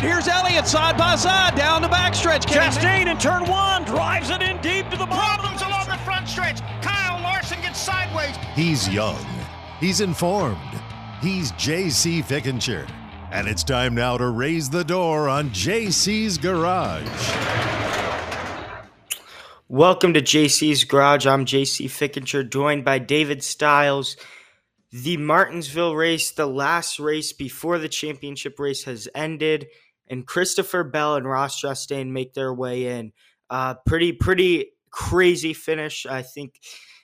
Here's Elliott side by side down the backstretch. Chastain in turn one drives it in deep to the bottom. Problems along the front stretch. Kyle Larson gets sideways. He's young. He's informed. He's JC Fickenshire. And it's time now to raise the door on JC's Garage. Welcome to JC's Garage. I'm JC Fickenshire, joined by David Styles. The Martinsville race, the last race before the championship race, has ended, and Christopher Bell and Ross Chastain make their way in. Uh, pretty, pretty crazy finish. I think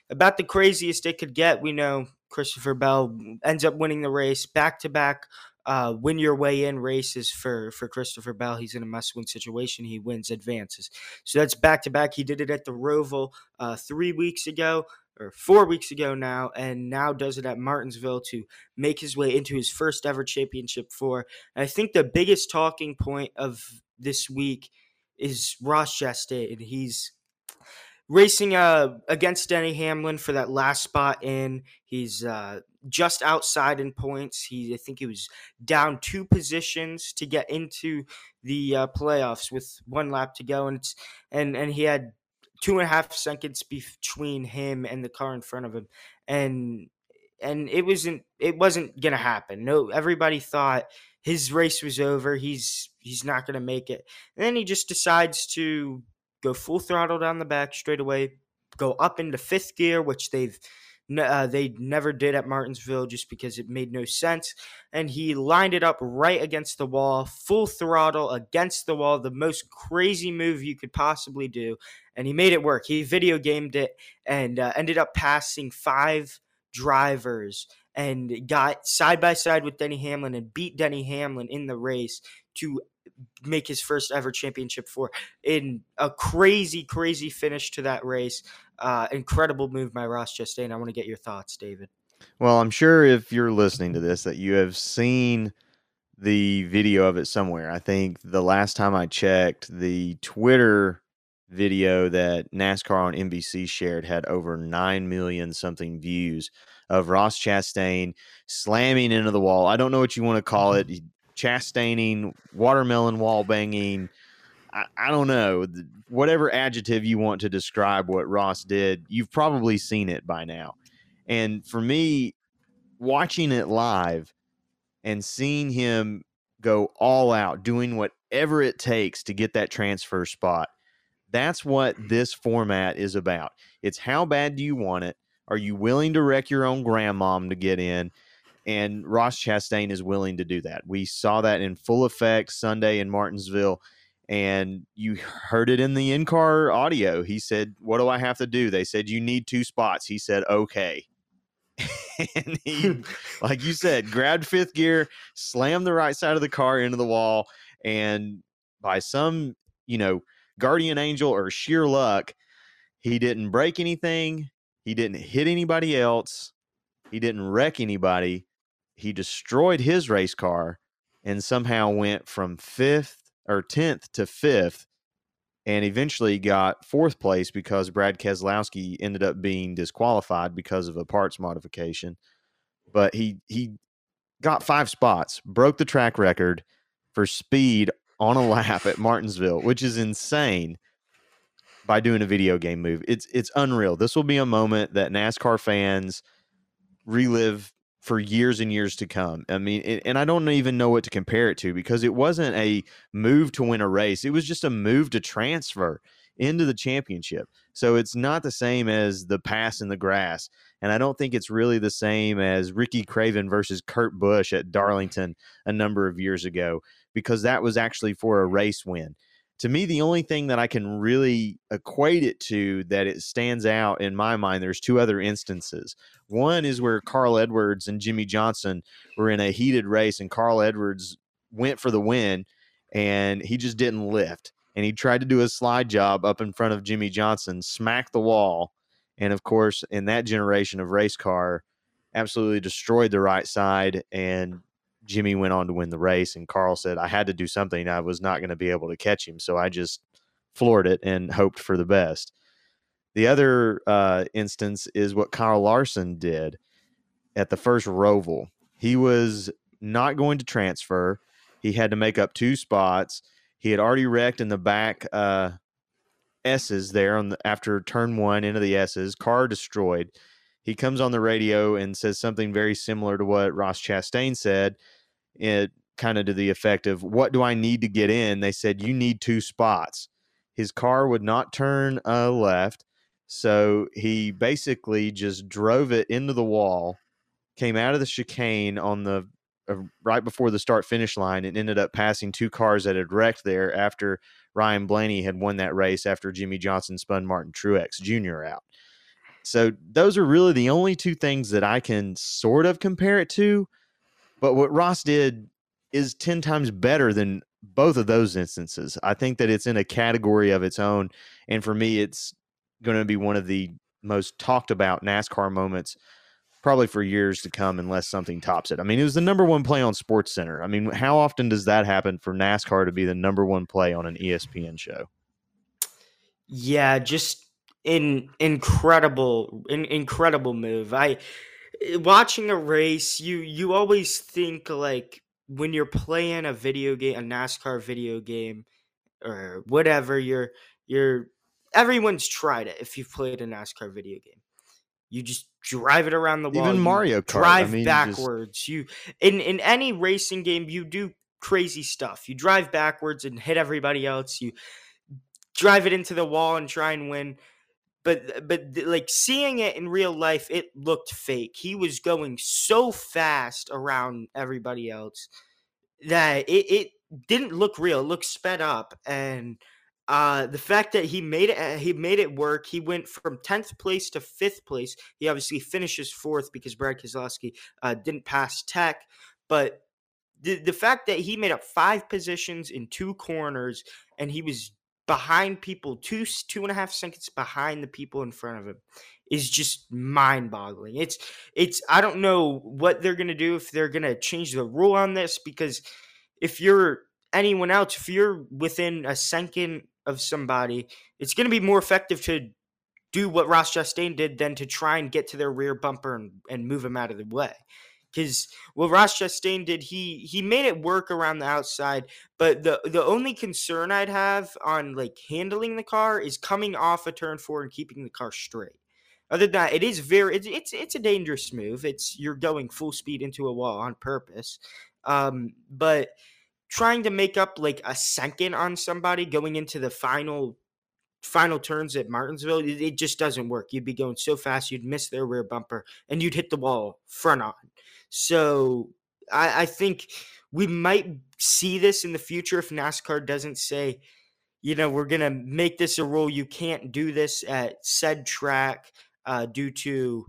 about the craziest it could get. We know Christopher Bell ends up winning the race back to back. Win your way in races for for Christopher Bell. He's in a must win situation. He wins advances. So that's back to back. He did it at the Roval uh, three weeks ago or four weeks ago now, and now does it at Martinsville to make his way into his first ever championship four. And I think the biggest talking point of this week is Ross Chastain. And he's racing uh, against Denny Hamlin for that last spot in. He's uh, just outside in points. He, I think he was down two positions to get into the uh, playoffs with one lap to go, and it's and and he had two and a half seconds between him and the car in front of him, and and it wasn't it wasn't gonna happen. No, everybody thought his race was over. He's he's not gonna make it. And then he just decides to go full throttle down the back straight away, go up into fifth gear, which they've uh, they never did at Martinsville just because it made no sense. And he lined it up right against the wall, full throttle against the wall, the most crazy move you could possibly do. And he made it work. He video gamed it and uh, ended up passing five drivers and got side by side with Denny Hamlin and beat Denny Hamlin in the race to make his first ever championship four in a crazy, crazy finish to that race. Uh, incredible move by Ross Chastain. I want to get your thoughts, David. Well, I'm sure if you're listening to this that you have seen the video of it somewhere. I think the last time I checked, the Twitter video that NASCAR on NBC shared had over 9 million something views of Ross Chastain slamming into the wall. I don't know what you want to call it. Chastaining, watermelon wall banging. I, I don't know. Whatever adjective you want to describe what Ross did, you've probably seen it by now. And for me, watching it live and seeing him go all out, doing whatever it takes to get that transfer spot, that's what mm-hmm. this format is about. It's how bad do you want it? Are you willing to wreck your own grandmom to get in? And Ross Chastain is willing to do that. We saw that in full effect Sunday in Martinsville. And you heard it in the in car audio. He said, What do I have to do? They said, You need two spots. He said, Okay. and he, like you said, grabbed fifth gear, slammed the right side of the car into the wall. And by some, you know, guardian angel or sheer luck, he didn't break anything. He didn't hit anybody else. He didn't wreck anybody he destroyed his race car and somehow went from fifth or 10th to fifth and eventually got fourth place because Brad Keselowski ended up being disqualified because of a parts modification. But he he got five spots, broke the track record for speed on a lap at Martinsville, which is insane by doing a video game move. It's it's unreal. This will be a moment that NASCAR fans relive for years and years to come. I mean, it, and I don't even know what to compare it to because it wasn't a move to win a race. It was just a move to transfer into the championship. So it's not the same as the pass in the grass. And I don't think it's really the same as Ricky Craven versus Kurt Busch at Darlington a number of years ago because that was actually for a race win to me, the only thing that I can really equate it to that it stands out in my mind, there's two other instances. One is where Carl Edwards and Jimmie Johnson were in a heated race, and Carl Edwards went for the win, and he just didn't lift. And he tried to do a slide job up in front of Jimmie Johnson, smacked the wall. And of course, in that generation of race car, absolutely destroyed the right side and Jimmie went on to win the race, and Carl said, I had to do something. I was not going to be able to catch him. So I just floored it and hoped for the best. The other uh, instance is what Kyle Larson did at the first Roval. He was not going to transfer. He had to make up two spots. He had already wrecked in the back uh, S's there on the, after turn one into the S's. Car destroyed. He comes on the radio and says something very similar to what Ross Chastain said. It kind of to the effect of, "What do I need to get in?" They said, "You need two spots." His car would not turn uh, left, so he basically just drove it into the wall. Came out of the chicane on the uh, right before the start finish line and ended up passing two cars that had wrecked there after Ryan Blaney had won that race after Jimmie Johnson spun Martin Truex Jr. out. So those are really the only two things that I can sort of compare it to. But what Ross did is 10 times better than both of those instances. I think that it's in a category of its own. And for me, it's going to be one of the most talked about NASCAR moments probably for years to come unless something tops it. I mean, it was the number one play on Sports Center. I mean, how often does that happen for NASCAR to be the number one play on an ESPN show? Yeah, just in incredible, in, incredible move. I watching a race, you you always think like when you're playing a video game, a NASCAR video game, or whatever, you're you're everyone's tried it if you've played a NASCAR video game. You just drive it around the wall. Even Mario Kart. drive I mean, you just- backwards. You in in any racing game, you do crazy stuff. You drive backwards and hit everybody else. You drive it into the wall and try and win. But but like seeing it in real life, it looked fake. He was going so fast around everybody else that it, it didn't look real. It looked sped up and uh, the fact that he made it, uh, he made it work. He went from tenth place to fifth place. He obviously finishes fourth because Brad Keselowski uh, didn't pass Tech. But the the fact that he made up five positions in two corners and he was behind people two two and a half seconds behind the people in front of him is just mind boggling. It's it's I don't know what they're gonna do if they're gonna change the rule on this because if you're anyone else, if you're within a second of somebody, it's to be more effective to do what Ross Chastain did than to try and get to their rear bumper and, and move him out of the way. Because what Ross Chastain did, he he made it work around the outside, but the the only concern I'd have on like handling the car is coming off a turn four and keeping the car straight. Other than that, it is very it's it's, it's a dangerous move. It's you're going full speed into a wall on purpose. Um, but trying to make up like a second on somebody going into the final final turns at Martinsville, it, it just doesn't work. You'd be going so fast, you'd miss their rear bumper, and you'd hit the wall front on. So I, I think we might see this in the future if NASCAR doesn't say, you know, we're gonna make this a rule. You can't do this at said track uh, due to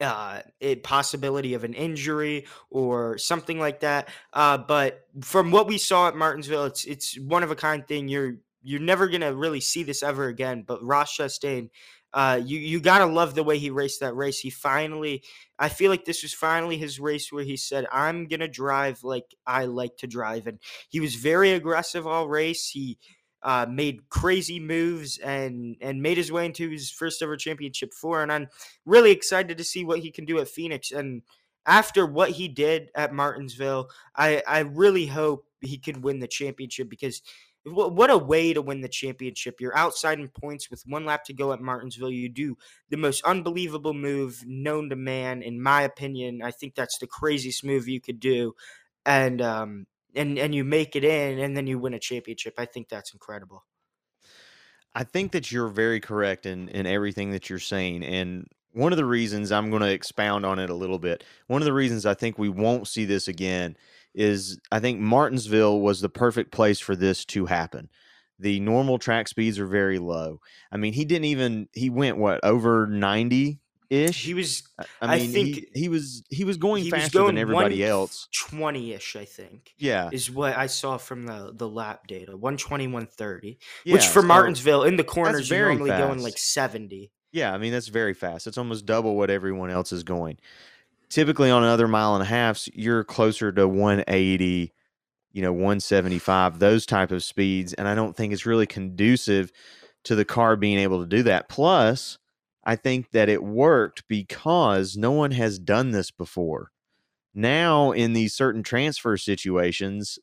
uh, a possibility of an injury or something like that. Uh, but from what we saw at Martinsville, it's it's one of a kind thing. You're you're never gonna really see this ever again. But Ross Chastain, uh, you you gotta love the way he raced that race. He finally, I feel like this was finally his race where he said, "I'm gonna drive like I like to drive," and he was very aggressive all race. He uh, made crazy moves and and made his way into his first ever championship four. And I'm really excited to see what he can do at Phoenix. And after what he did at Martinsville, I I really hope he could win the championship because. Wh- What a way to win the championship. You're outside in points with one lap to go at Martinsville. You do the most unbelievable move known to man, in my opinion. I think that's the craziest move you could do. And um, and and you make it in and then you win a championship. I think that's incredible. I think that you're very correct in in everything that you're saying, and one of the reasons I'm going to expound on it a little bit. One of the reasons I think we won't see this again is I think Martinsville was the perfect place for this to happen. The normal track speeds are very low. I mean, he didn't even he went what over 90 ish. He was I I mean, think he, he was he was going he was faster going than everybody else. twenty ish, I think. Yeah, Is what I saw from the the lap data. 120, 130. yeah. which for so- Martinsville in the corners you're normally going like 70. Yeah, I mean that's very fast. It's almost double what everyone else is going. Typically on another mile and a half, you're closer to 180, you know, 175, those type of speeds, and I don't think it's really conducive to the car being able to do that. Plus, I think that it worked because no one has done this before. Now in these certain transfer situations,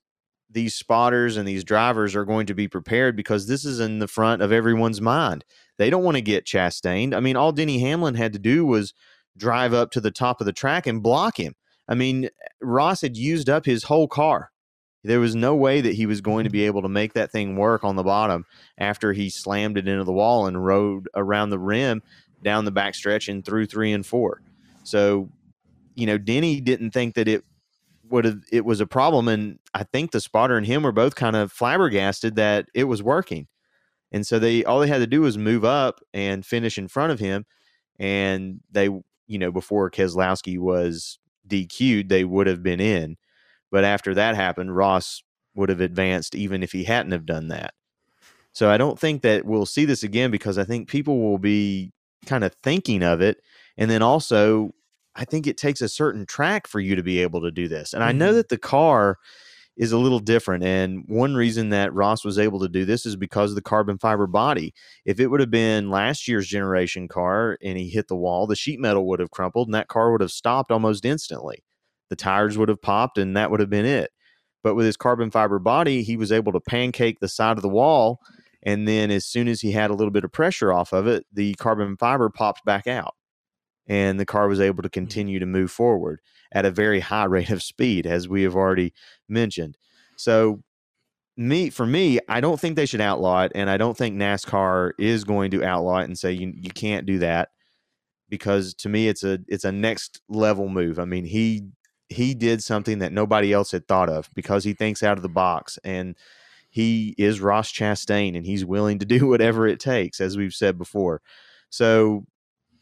these spotters and these drivers are going to be prepared because this is in the front of everyone's mind. They don't want to get Chastained. I mean, all Denny Hamlin had to do was drive up to the top of the track and block him. I mean, Ross had used up his whole car. There was no way that he was going to be able to make that thing work on the bottom after he slammed it into the wall and rode around the rim down the backstretch and through three and four. So, you know, Denny didn't think that it would have it was a problem, and I think the spotter and him were both kind of flabbergasted that it was working. And so they all they had to do was move up and finish in front of him, and they, you know, before Keselowski was DQ'd, they would have been in. But after that happened, Ross would have advanced even if he hadn't have done that. So I don't think that we'll see this again because I think people will be kind of thinking of it. And then also, I think it takes a certain track for you to be able to do this. And mm-hmm. I know mm-hmm. that the car is a little different. And one reason that Ross was able to do this is because of the carbon fiber body. If it would have been last year's generation car and he hit the wall, the sheet metal would have crumpled and that car would have stopped almost instantly. The tires would have popped and that would have been it. But with his carbon fiber body, he was able to pancake the side of the wall and then as soon as he had a little bit of pressure off of it, the carbon fiber popped back out. And the car was able to mm. continue to move forward at a very high rate of speed, as we have already mentioned. So, me for me, I don't think they should outlaw it, and I don't think NASCAR is going to outlaw it and say you you can't do that because to me it's a it's a next level move. I mean he he did something that nobody else had thought of because he thinks out of the box and he is Ross Chastain and he's willing to do whatever it takes, as we've said before. So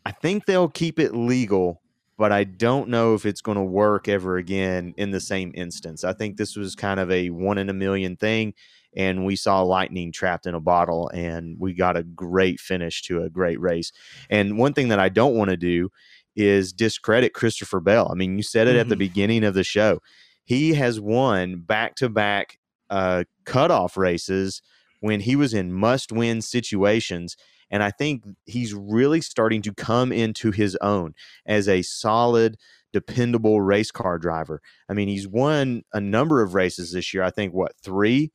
I think they'll keep it legal, but I don't know if it's going to work ever again in the same instance. I think this was kind of a one in a million thing. And we saw lightning trapped in a bottle, and we got a great finish to a great race. And one thing that I don't want to do is discredit Christopher Bell. I mean, you said it mm-hmm. at the mm-hmm. beginning of the show. He has won back to back uh, cutoff races when he was in must win situations. And I think he's really starting to come into his own as a solid, dependable race car driver. I mean, he's won a number of races this year. I think, what, three?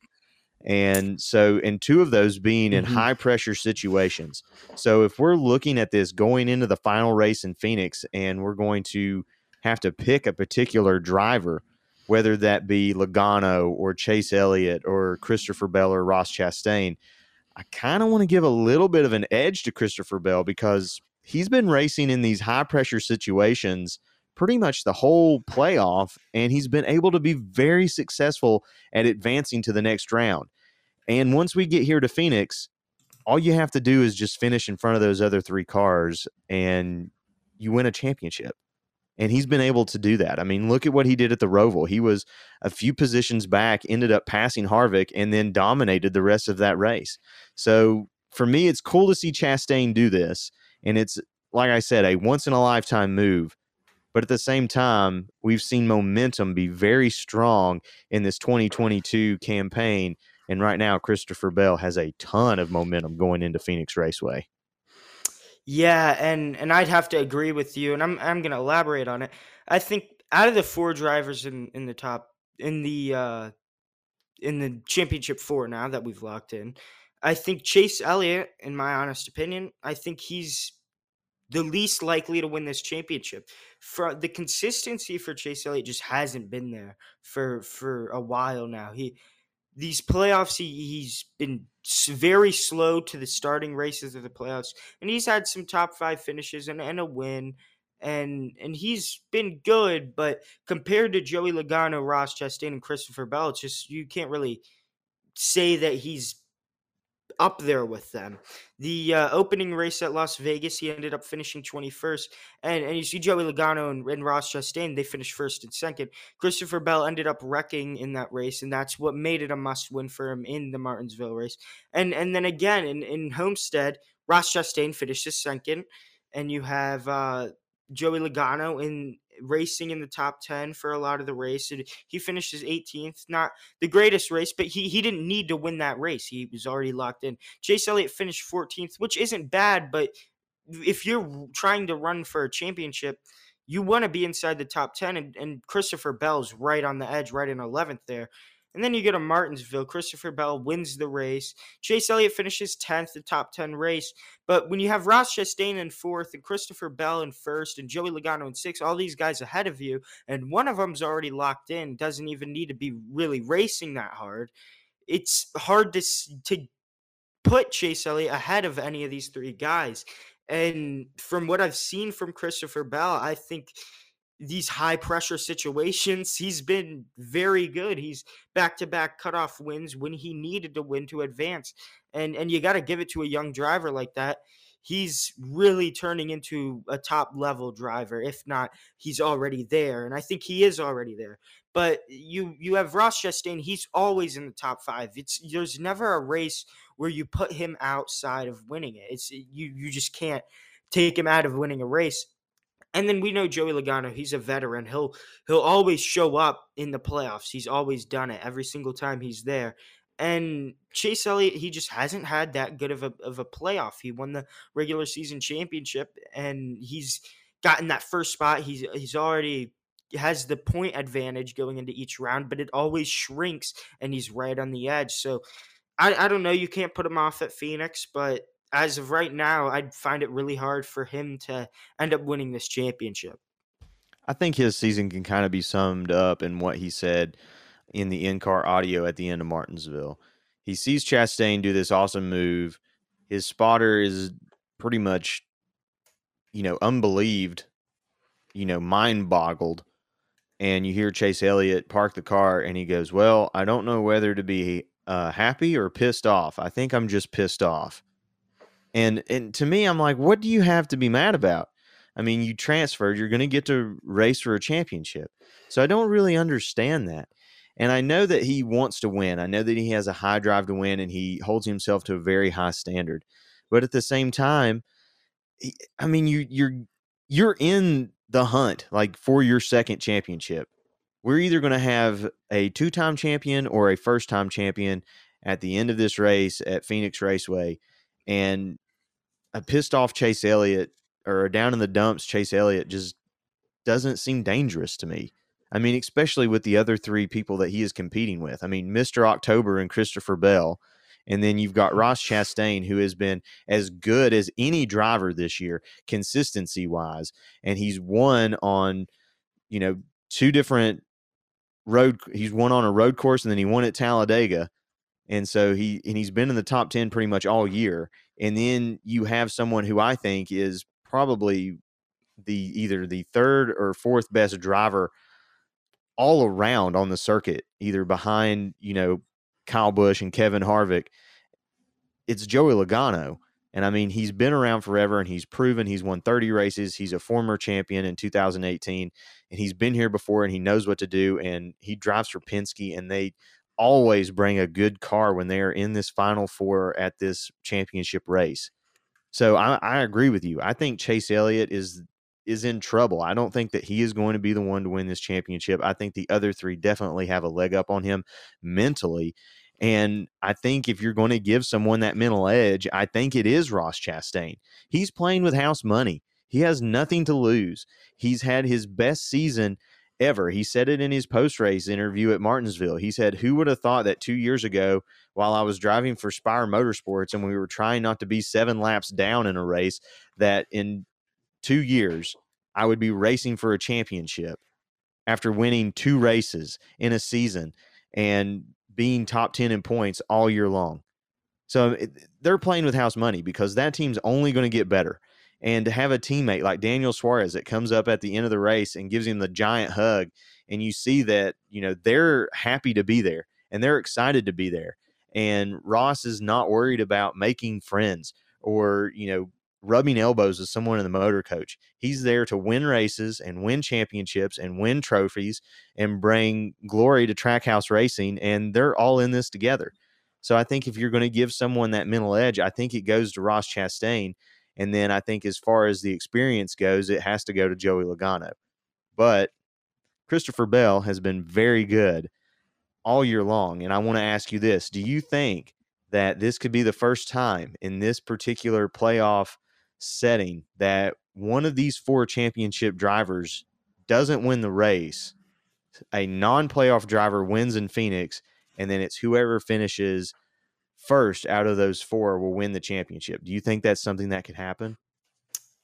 And so, and two of those being in mm-hmm. high pressure situations. So, if we're looking at this going into the final race in Phoenix and we're going to have to pick a particular driver, whether that be Logano or Chase Elliott or Christopher Bell or Ross Chastain, I kind of want to give a little bit of an edge to Christopher Bell because he's been racing in these high pressure situations pretty much the whole playoff, and he's been able to be very successful at advancing to the next round. And once we get here to Phoenix, all you have to do is just finish in front of those other three cars and you win a championship. And he's been able to do that. I mean, look at what he did at the Roval. He was a few positions back, ended up passing Harvick, and then dominated the rest of that race. So for me, it's cool to see Chastain do this. And it's, like I said, a once in a lifetime move. But at the same time, we've seen momentum be very strong in this 2022 campaign. And right now, Christopher Bell has a ton of momentum going into Phoenix Raceway. Yeah, and and I'd have to agree with you, and I'm I'm gonna elaborate on it. I think out of the four drivers in in the top in the uh in the championship four now that we've locked in, I think Chase Elliott, in my honest opinion, I think he's the least likely to win this championship. For the consistency for Chase Elliott just hasn't been there for for a while now. He these playoffs, he, he's been very slow to the starting races of the playoffs, and he's had some top five finishes and, and a win, and and he's been good. But compared to Joey Logano, Ross Chastain, and Christopher Bell, it's just you can't really say that he's up there with them. The uh, opening race at Las Vegas, he ended up finishing 21st. And, and you see Joey Logano and, and Ross Chastain, they finished first and second. Christopher Bell ended up wrecking in that race, and that's what made it a must win for him in the Martinsville race. And and then again, in, in Homestead, Ross Chastain finishes second. And you have uh, Joey Logano in racing in the top 10 for a lot of the race. And he finished his 18th. Not the greatest race, but he, he didn't need to win that race. He was already locked in. Chase Elliott finished 14th, which isn't bad, but if you're trying to run for a championship, you want to be inside the top 10. And, and Christopher Bell's right on the edge, right in 11th there. And then you go to Martinsville. Christopher Bell wins the race. Chase Elliott finishes 10th, the top 10 race. But when you have Ross Chastain in fourth and Christopher Bell in first and Joey Logano in sixth, all these guys ahead of you, and one of them's already locked in, doesn't even need to be really racing that hard. It's hard to to put Chase Elliott ahead of any of these three guys. And from what I've seen from Christopher Bell, I think these high pressure situations, he's been very good. He's back to back cutoff wins when he needed to win to advance. And and you got to give it to a young driver like that. He's really turning into a top level driver. If not, he's already there. And I think he is already there. But you you have Ross Chastain, he's always in the top five. It's there's never a race where you put him outside of winning it. It's you you just can't take him out of winning a race. And then we know Joey Logano, he's a veteran. He'll he'll always show up in the playoffs. He's always done it every single time he's there. And Chase Elliott, he just hasn't had that good of a of a playoff. He won the regular season championship and he's gotten that first spot. He's he's already has the point advantage going into each round, but it always shrinks and he's right on the edge. So I, I don't know. You can't put him off at Phoenix, but as of right now, I'd find it really hard for him to end up winning this championship. I think his season can kind of be summed up in what he said in the in car audio at the end of Martinsville. He sees Chastain do this awesome move. His spotter is pretty much, you know, unbelieved, you know, mind boggled. And you hear Chase Elliott park the car and he goes, Well, I don't know whether to be uh, happy or pissed off. I think I'm just pissed off. And and to me, I'm like, what do you have to be mad about? I mean, you transferred, you're going to get to race for a championship. So I don't really understand that. And I know that he wants to win. I know that he has a high drive to win and he holds himself to a very high standard. But at the same time, I mean, you you're you're in the hunt like for your second championship we're either going to have a two time champion or a first time champion at the end of this race at Phoenix Raceway. And a pissed off Chase Elliott or down in the dumps, Chase Elliott just doesn't seem dangerous to me. I mean, especially with the other three people that he is competing with. I mean, Mr. October and Christopher Bell. And then you've got mm. Ross Chastain, who has been as good as any driver this year, consistency wise. And he's won on, you know, two different road he's won on a road course and then he won at Talladega. And so he and he's been in the top 10 pretty much all year. And then you have someone who I think is probably the either the third or fourth best driver all around on the circuit, either behind, you know, Kyle Busch and Kevin Harvick. It's Joey Logano. And I mean, he's been around forever and he's proven he's won 30 races. He's a former champion in 2018 and he's been here before and he knows what to do. And he drives for Penske and they always bring a good car when they are in this final four at this championship race. So I, I agree with you. I think Chase Elliott is is in trouble. I don't think that he is going to be the one to win this championship. I think the other three definitely have a leg up on him mentally. And I think if you're going to give someone that mental edge, I think it is Ross Chastain. He's playing with house money. He has nothing to lose. He's had his best season ever. He said it in his post race interview at Martinsville. He said, Who would have thought that two years ago, while I was driving for Spire Motorsports and we were trying not to be seven laps down in a race, that in two years I would be racing for a championship after winning two races in a season and being top 10 in points all year long. So they're playing with house money because that team's only going to get better. And to have a teammate like Daniel Suarez that comes up at the end of the race and gives him the giant hug, and you see that, you know, they're happy to be there and they're excited to be there. And Ross is not worried about making friends or, you know, rubbing elbows with someone in the motor coach. He's there to win races and win championships and win trophies and bring glory to Trackhouse Racing. And they're all in this together. So I think if you're going to give someone that mental edge, I think it goes to Ross Chastain. And then I think as far as the experience goes, it has to go to Joey Logano. But Christopher Bell has been very good all year long. And I want to ask you this Do you think that this could be the first time in this particular playoff setting that one of these four championship drivers doesn't win the race, a non playoff driver wins in Phoenix, and then it's whoever finishes first out of those four will win the championship. Do you think that's something that could happen?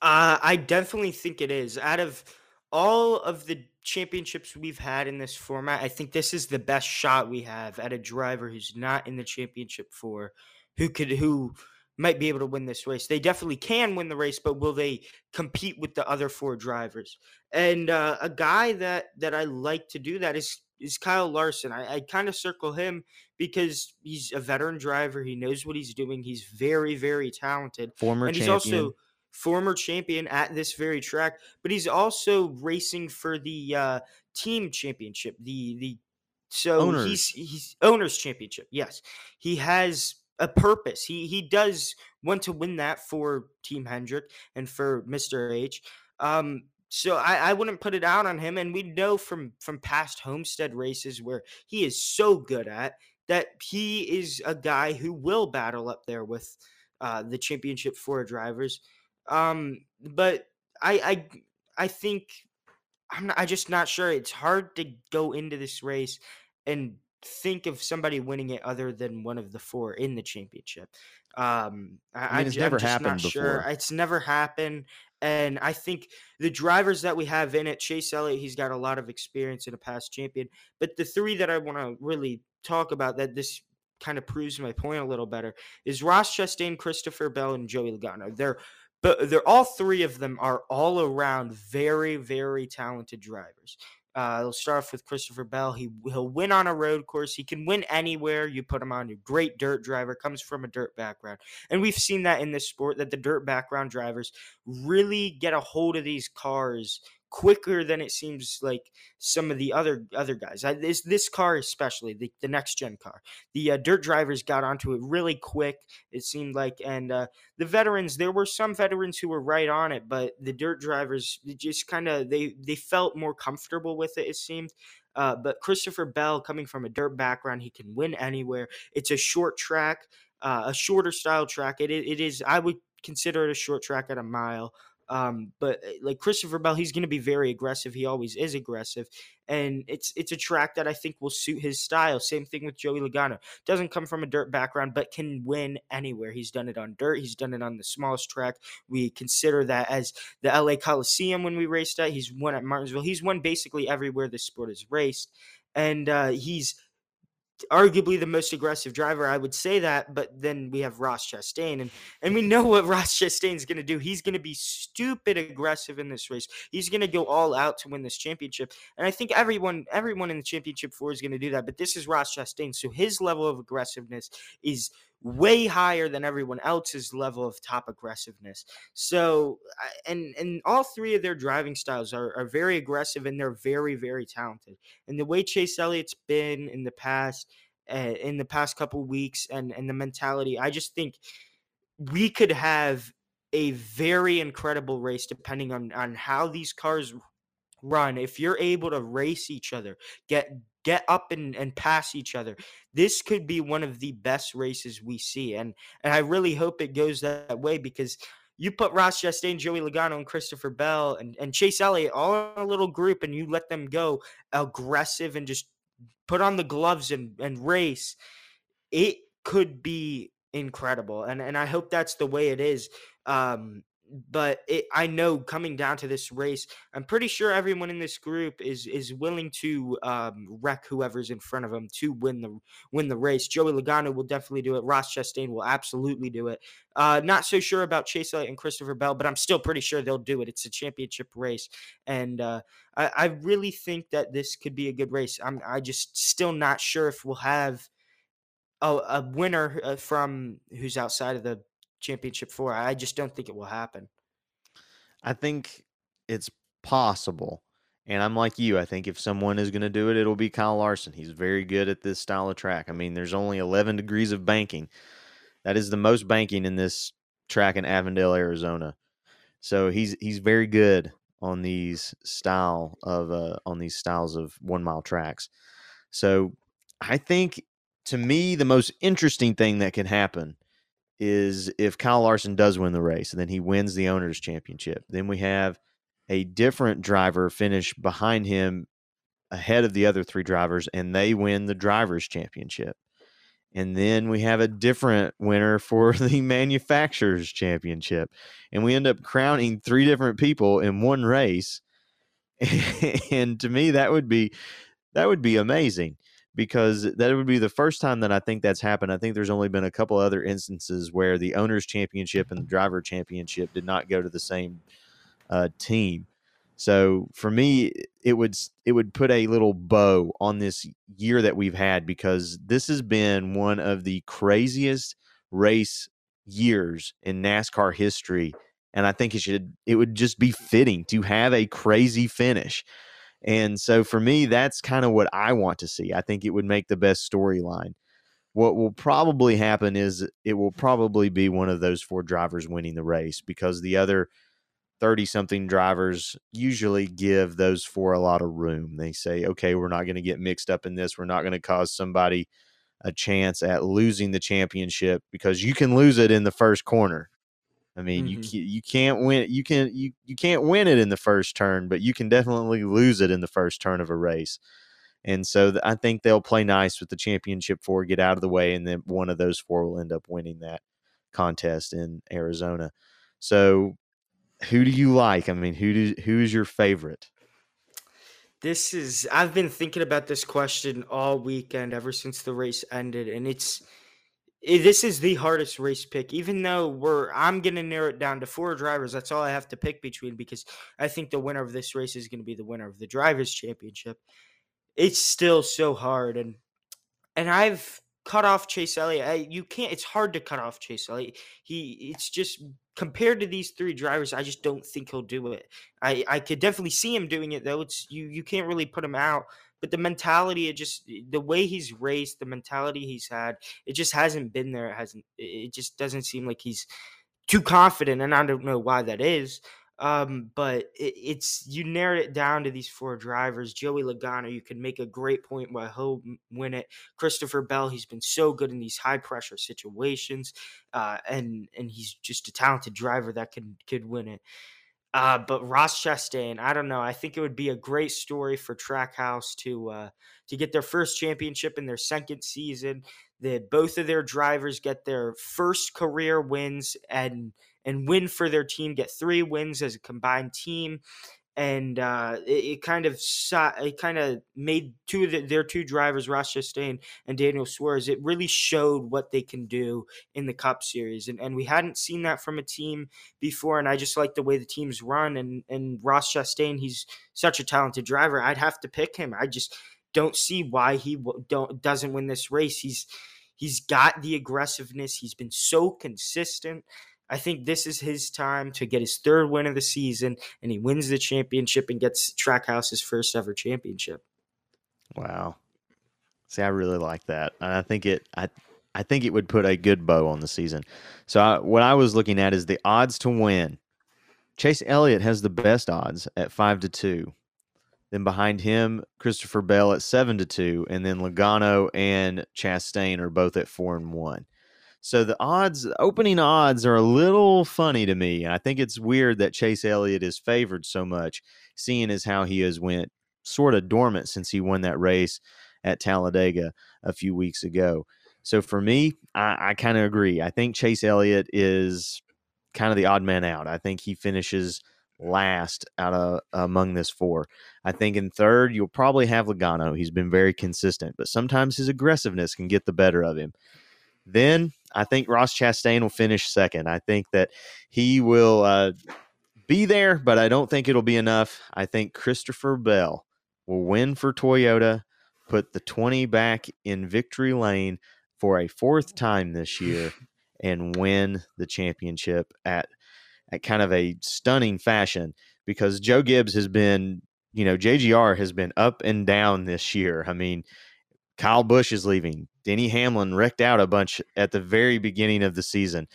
Uh, I definitely think it is. Out of all of the championships we've had in this format, I think this is the best shot we have at a driver who's not in the championship four, who could who might be able to win this race. They definitely can win the race, but will they compete with the other four drivers? And uh, a guy that that I like to do that is is Kyle Larson. I, I kind of circle him because he's a veteran driver. He knows what he's doing. He's very very talented. Former and he's also former champion at this very track, but he's also racing for the uh, team championship, the the so Owners. he's he's owners championship. Yes, he has a purpose. He he does want to win that for Team Hendrick and for Mister H. Um, so I, I wouldn't put it out on him, and we know from from past Homestead races where he is so good at that he is a guy who will battle up there with uh, the championship four drivers. Um, but I I I think I'm not, I just not sure. It's hard to go into this race and think of somebody winning it other than one of the four in the championship. Um, I, I mean, it's I'm never happened not Sure. before. It's never happened. And I think the drivers that we have in it, Chase Elliott, he's got a lot of experience in a past champion. But the three that I want to really talk about that this kind of proves my point a little better is Ross Chastain, Christopher Bell, and Joey Logano. They're but they're all three of them are all around very, very talented drivers. Uh, will start off with Christopher Bell. He he'll win on a road course. He can win anywhere you put him on. A great dirt driver comes from a dirt background, and we've seen that in this sport that the dirt background drivers really get a hold of these cars quicker than it seems like some of the other other guys. I, this this car especially the, the next gen car, the uh, dirt drivers got onto it really quick. It seemed like, and uh, the veterans there were some veterans who were right on it, but the dirt drivers just kind of they they felt more comfortable with it. It seemed. Uh, but Christopher Bell, coming from a dirt background, he can win anywhere. It's a short track, uh, a shorter style track. It, i- it is, I would consider it a short track at a mile. Um, but uh, like Christopher Bell, he's going to be very aggressive. He always is aggressive, and it's it's a track that I think will suit his style. Same thing with Joey Logano. Doesn't come from a dirt background, but can win anywhere. He's done it on dirt. He's done it on the smallest track. We consider that as the LA Coliseum when we raced at. He's won at Martinsville. He's won basically everywhere this sport is raced, and uh, he's arguably the most aggressive driver. I would say that, but then we have Ross Chastain, and and we know what Ross Chastain is going to do. He's going to be stupid aggressive in this race. He's going to go all out to win this championship, and I think everyone everyone in the championship four is going to do that. But this is Ross Chastain, so his level of aggressiveness is way higher than everyone else's level of top aggressiveness. So, and and all three of their driving styles are, are very aggressive and they're very very talented. And the way Chase Elliott's been in the past, uh, in the past couple weeks, and and the mentality, I just think we could have a very incredible race depending on on how these cars run if you're able to race each other get get up and, and pass each other this could be one of the best races we see and and i really hope it goes that way because you put Ross Chastain, Joey Logano, and Christopher Bell and, and Chase Elliott all in a little group and you let them go aggressive and just put on the gloves and, and race, it could be incredible. And and I hope that's the way it is. Um, but it, I know coming down to this race, I'm pretty sure everyone in this group is is willing to um, wreck whoever's in front of them to win the win the race. Joey Logano will definitely do it. Ross Chastain will absolutely do it. Uh, not so sure about Chase Elliott and Christopher Bell, but I'm still pretty sure they'll do it. It's a championship race, and uh, I, I really think that this could be a good race. I'm I just still not sure if we'll have a, a winner uh, from who's outside of the championship four. I just don't think it will happen. I think it's possible. And I'm like you. I think if someone is going to do it, it'll be Kyle Larson. He's very good at this style of track. I mean, there's only 11 degrees of banking. That is the most banking in this track in Avondale, Arizona. So he's he's very good on these style of uh, on these styles of one mile tracks. So I think to me the most interesting thing that can happen is if Kyle Larson does win the race and then he wins the owners championship. Then we have a different driver finish behind him ahead of the other three drivers, and they win the drivers' championship. And then we have a different winner for the manufacturers' championship, and we end up crowning three different people in one race. and to me, that would be that would be amazing because that would be the first time that I think that's happened. I think there's only been a couple other instances where the owners championship and the driver championship did not go to the same uh, team. So for me, it would it would put a little bow on this year that we've had because this has been one of the craziest race years in NASCAR history, and I think it should it would just be fitting to have a crazy finish. And so for me, that's kind of what I want to see. I think it would make the best storyline. What will probably happen is it will probably be one of those four drivers winning the race because the other 30 something drivers usually give those four a lot of room. They say, okay, we're not going to get mixed up in this. We're not going to cause somebody a chance at losing the championship because you can lose it in the first corner. I mean, mm-hmm. you you can't win you can you you can't win it in the first turn, but you can definitely lose it in the first turn of a race. And so th- I think they'll play nice with the championship four, get out of the way, and then one of those four will end up winning that contest in Arizona. So, who do you like? I mean, who do who is your favorite? This is I've been thinking about this question all weekend ever since the race ended, and it's Eh, this is the hardest race pick even though we're i'm going to narrow it down to four drivers that's all i have to pick between because i think the winner of this race is going to be the winner of the drivers championship. It's still so hard and and i've cut off chase elliott. I, you can't it's hard to cut off chase elliott. He it's just compared to these three drivers i just don't think he'll do it. I i could definitely see him doing it though it's you you can't really put him out but the mentality, it just the way he's raced, the mentality he's had, it just hasn't been there. It hasn't. It just doesn't seem like he's too confident, and I don't know why that is. Um, but it, it's you narrowed it down to these four drivers. Joey Logano, you can make a great point why he'll win it. Christopher Bell, he's been so good in these high pressure situations, uh, and and he's just a talented driver that could could win it. Uh, but Ross Chastain, I don't know. I think it would be a great story for Trackhouse to uh, to get their first championship in their second season. That both of their drivers get their first career wins and and win for their team, get three wins as a combined team, and uh, it, it, kind of it kind of made two of the, their two drivers, Ross Chastain and Daniel Suarez. It really showed what they can do in the Cup Series, and and we hadn't seen that from a team before. And I just like the way the teams run. And and Ross Chastain, he's such a talented driver. I'd have to pick him. I just don't see why he don't doesn't win this race. He's he's got the aggressiveness. He's been so consistent. I think this is his time to get his third win of the season, and he wins the championship and gets Trackhouse's first ever championship. Wow. See, I really like that, and I think it. I I think it would put a good bow on the season. So I, what I was looking at is the odds to win. Chase Elliott has the best odds at five to two. Then behind him, Christopher Bell at seven to two, and then Logano and Chastain are both at four and one. So the odds, opening odds, are a little funny to me. I think it's weird that Chase Elliott is favored so much, seeing as how he has went sort of dormant since he won that race at Talladega a few weeks ago. So for me, I, I kind of agree. I think Chase Elliott is kind of the odd man out. I think he finishes last out of among this four. I think in third, you'll probably have Logano. He's been very consistent, but sometimes his aggressiveness can get the better of him. Then I think Ross Chastain will finish second. I think that he will uh, be there, but I don't think it'll be enough. I think Christopher Bell will win for Toyota, put the 20 back in victory lane for a fourth time this year, and win the championship at, at kind of a stunning fashion because Joe Gibbs has been, you know, JGR has been up and down this year. I mean, Kyle Busch is leaving. Denny Hamlin wrecked out a bunch at the very beginning of the season.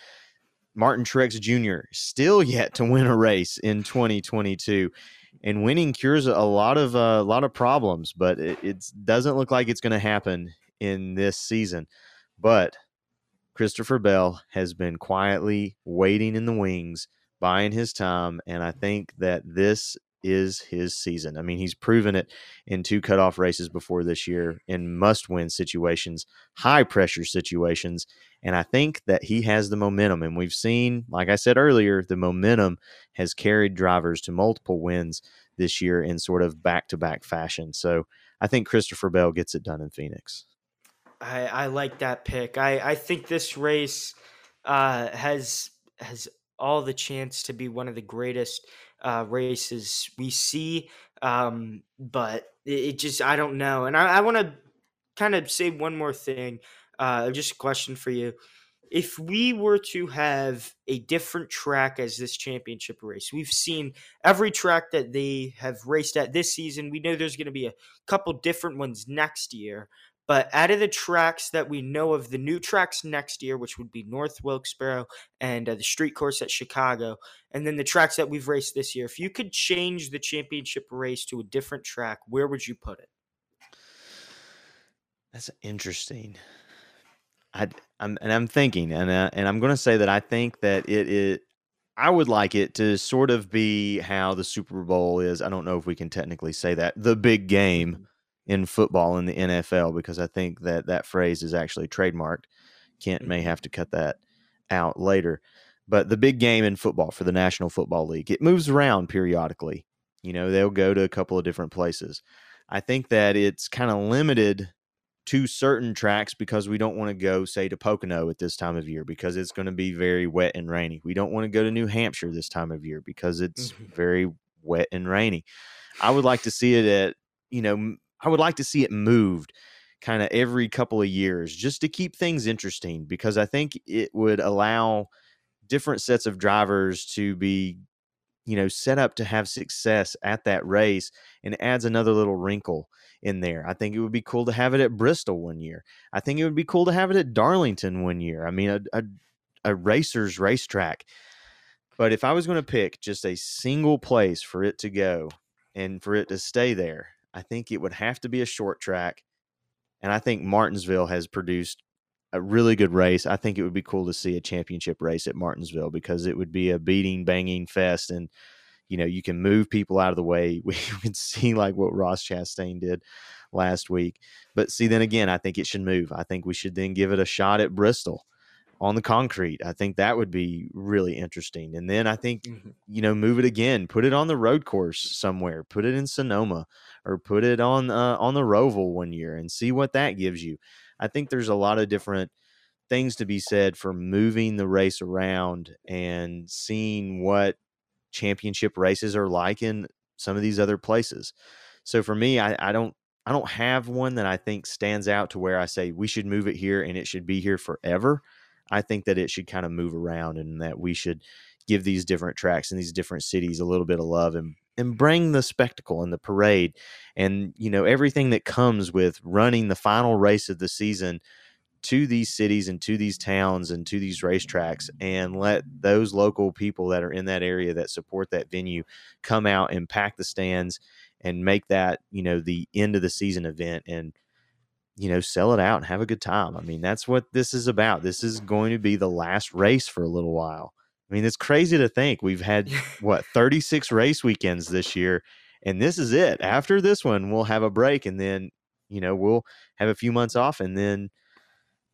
Martin Truex Jr. still yet to win a race in 2022, and winning cures a lot of a uh, lot of problems, but it doesn't look like it's going to happen in this season. But Christopher Bell has been quietly waiting in the wings, buying his time, and I think that this is his season. I mean, he's proven it in two cutoff races before this year in must win situations, high pressure situations. And I think that he has the momentum. And we've seen, like I said earlier, the momentum has carried drivers to multiple wins this year in sort of back to back fashion. So I think Christopher Bell gets it done in Phoenix. I, I like that pick. I, I think this race uh, has has all the chance to be one of the greatest uh, races we see. Um, but it, it, just I don't know. And I, I want to kind of say one more thing. Uh, just a question for you. If we were to have a different track as this championship race, we've seen every track that they have raced at this season. We know there's going to be a couple different ones next year. But out of the tracks that we know of, the new tracks next year, which would be North Wilkesboro and uh, the street course at Chicago, and then the tracks that we've raced this year, if you could change the championship race to a different track, where would you put it? That's interesting. I, am and I'm thinking, and uh, and I'm going to say that I think that it it I would like it to sort of be how the Super Bowl is. I don't know if we can technically say that the big game mm-hmm in football in the NFL because I think that that phrase is actually trademarked. Kent may mm-hmm. have to cut that out later. But the big game in football for the National Football League, it moves around periodically. You know, they'll go to a couple of different places. I think that it's kind of limited to certain tracks because we don't want to go, say, to Pocono at this time of year because it's going to be very wet and rainy. We don't want to go to New Hampshire this time of year because it's mm-hmm. very wet and rainy. I would like to see it at, you know, I would like to see it moved kind of every couple of years just to keep things interesting because I think it would allow different sets of drivers to be you know set up to have success at that race and adds another little wrinkle in there. I think it would be cool to have it at Bristol one year. I think it would be cool to have it at Darlington one year. I mean a a, a racer's racetrack. But if I was going to pick just a single place for it to go and for it to stay there, I think it would have to be a short track. And I think Martinsville has produced a really good race. I think it would be cool to see a championship race at Martinsville because it would be a beating, banging fest. And, you know, you can move people out of the way. We can see like what Ross Chastain did last week. But see, then again, I think it should move. I think we should then give it a shot at Bristol on the concrete. I think that would be really interesting. And then I think, mm-hmm. you know, move it again, put it on the road course somewhere, put it in Sonoma or put it on uh, on the Roval one year and see what that gives you. I think there's a lot of different things to be said for moving the race around and seeing what championship races are like in some of these other places. So for me, I, I don't I don't have one that I think stands out to where I say we should move it here and it should be here forever. I think that it should kind of move around and that we should give these different tracks and these different cities a little bit of love and and bring the spectacle and the parade and you know everything that comes with running the final race of the season to these cities and to these towns and to these racetracks and let those local people that are in that area that support that venue come out and pack the stands and make that you know the end of the season event and you know, sell it out and have a good time. I mean, that's what this is about. This is going to be the last race for a little while. I mean, it's crazy to think we've had what 36 race weekends this year, and this is it. After this one, we'll have a break, and then you know we'll have a few months off, and then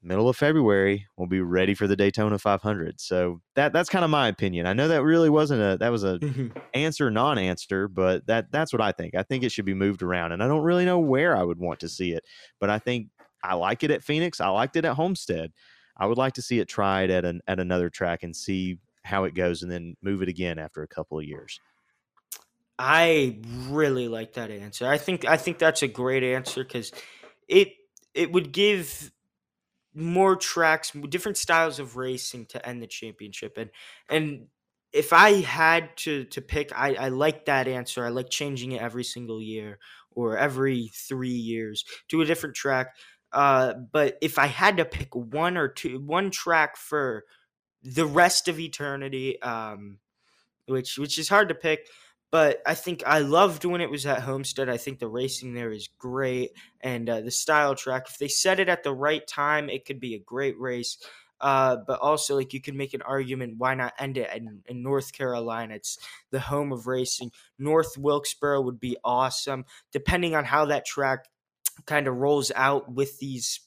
middle of February, we'll be ready for the Daytona 500. So that that's kind of my opinion. I know that really wasn't a that was a mm-hmm. answer non-answer, but that that's what I think. I think it should be moved around, and I don't really know where I would want to see it, but I think I like it at Phoenix. I liked it at Homestead. I would like to see it tried at an at another track and see how it goes, and then move it again after a couple of years. I really like that answer. I think I think that's a great answer because it it would give more tracks, different styles of racing to end the championship. And and if I had to to pick, I, I like that answer. I like changing it every single year or every three years to a different track. Uh, but if I had to pick one or two, one track for the rest of eternity, um, which which is hard to pick, but I think I loved when it was at Homestead. I think the racing there is great, and uh, the style track. If they set it at the right time, it could be a great race. Uh, but also, like you could make an argument, why not end it in, in North Carolina? It's the home of racing. North Wilkesboro would be awesome, depending on how that track kind of rolls out with these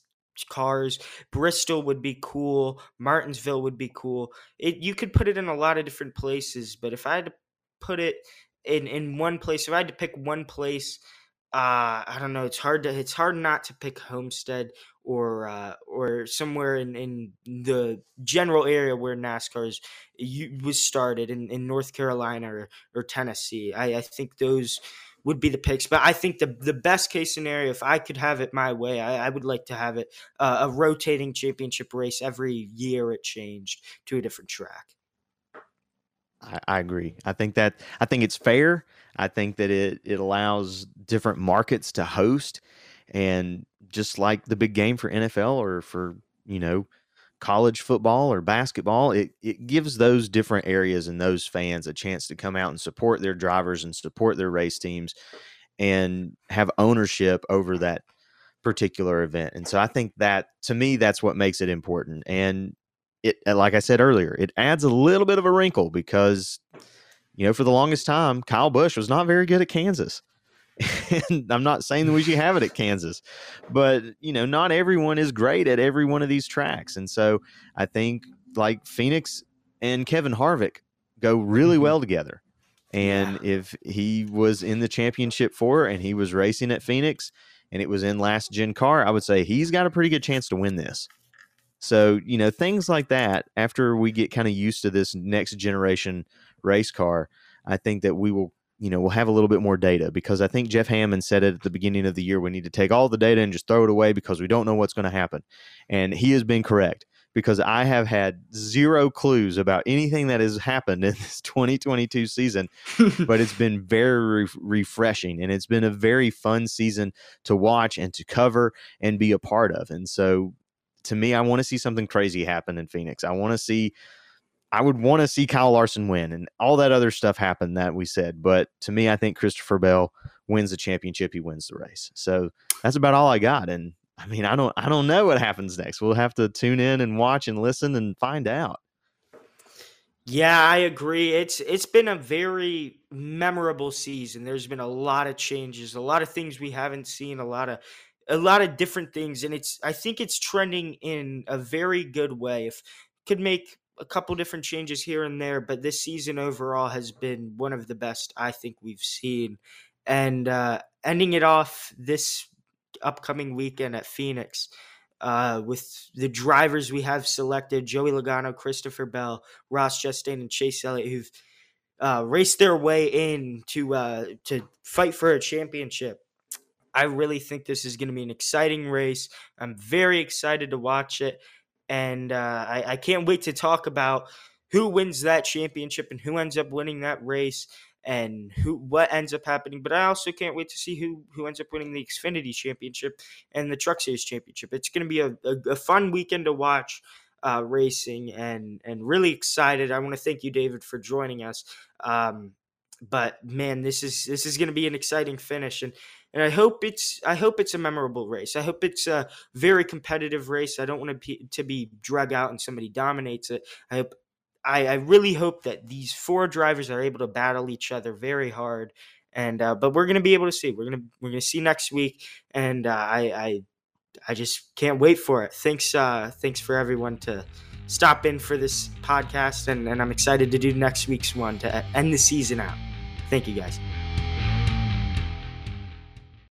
cars. Bristol would be cool. Martinsville would be cool. It you could put it in a lot of different places, but if I had to put it in in one place, if I had to pick one place, uh, I don't know. It's hard to it's hard not to pick Homestead or uh, or somewhere in, in the general area where NASCAR's you, was started in, in North Carolina or, or Tennessee. I, I think those would be the picks. But I think the the best case scenario, if I could have it my way, I, I would like to have it uh, a rotating championship race every year. It changed to a different track. I, I agree. I think that I think it's fair. I think that it it allows different markets to host, and just like the big game for NFL or for you know college football or basketball, it, it gives those different areas and those fans a chance to come out and support their drivers and support their race teams and have ownership over that particular event. And so I think that to me, that's what makes it important. And it, like I said earlier, it adds a little bit of a wrinkle because, you know, for the longest time, Kyle Busch was not very good at Kansas. and I'm not saying that we should have it at Kansas, but you know, not everyone is great at every one of these tracks. And so I think like Phoenix and Kevin Harvick go really mm-hmm. well together. And yeah. if he was in the championship four and he was racing at Phoenix and it was in last gen car, I would say he's got a pretty good chance to win this. So, you know, things like that, after we get kind of used to this next generation race car, I think that we will you know, we'll have a little bit more data because I think Jeff Hammond said it at the beginning of the year. We need to take all the data and just throw it away because we don't know what's going to happen. And he has been correct because I have had zero clues about anything that has happened in this 2022 season, but it's been very re- refreshing and it's been a very fun season to watch and to cover and be a part of. And so to me, I want to see something crazy happen in Phoenix. I want to see I would want to see Kyle Larson win and all that other stuff happen that we said. But to me, I think Christopher Bell wins the championship. He wins the race. So that's about all I got. And I mean, I don't, I don't know what happens next. We'll have to tune in and watch and listen and find out. Yeah, I agree. It's it's been a very memorable season. There's been a lot of changes, a lot of things we haven't seen, a lot of a lot of different things, and it's I think it's trending in a very good way. If could make a couple different changes here and there, but this season overall has been one of the best I think we've seen. And uh, ending it off this upcoming weekend at Phoenix uh, with the drivers we have selected Joey Logano, Christopher Bell, Ross Chastain, and Chase Elliott, who've uh, raced their way in to, uh, to fight for a championship. I really think this is going to be an exciting race. I'm very excited to watch it and uh, I, I can't wait to talk about who wins that championship and who ends up winning that race and who what ends up happening. But I also can't wait to see who who ends up winning the Xfinity Championship and the Truck Series Championship. It's going to be a, a, a, fun weekend to watch uh, racing and and really excited. I want to thank you, David, for joining us. Um, but man, this is this is going to be an exciting finish and and I hope it's I hope it's a memorable race. I hope it's a very competitive race. I don't want to be, to be drug out and somebody dominates it. I hope I, I really hope that these four drivers are able to battle each other very hard. And uh, but we're gonna be able to see. We're gonna we're gonna see next week, and uh, I, I I just can't wait for it. Thanks uh, thanks for everyone to stop in for this podcast, and, and I'm excited to do next week's one to end the season out. Thank you guys.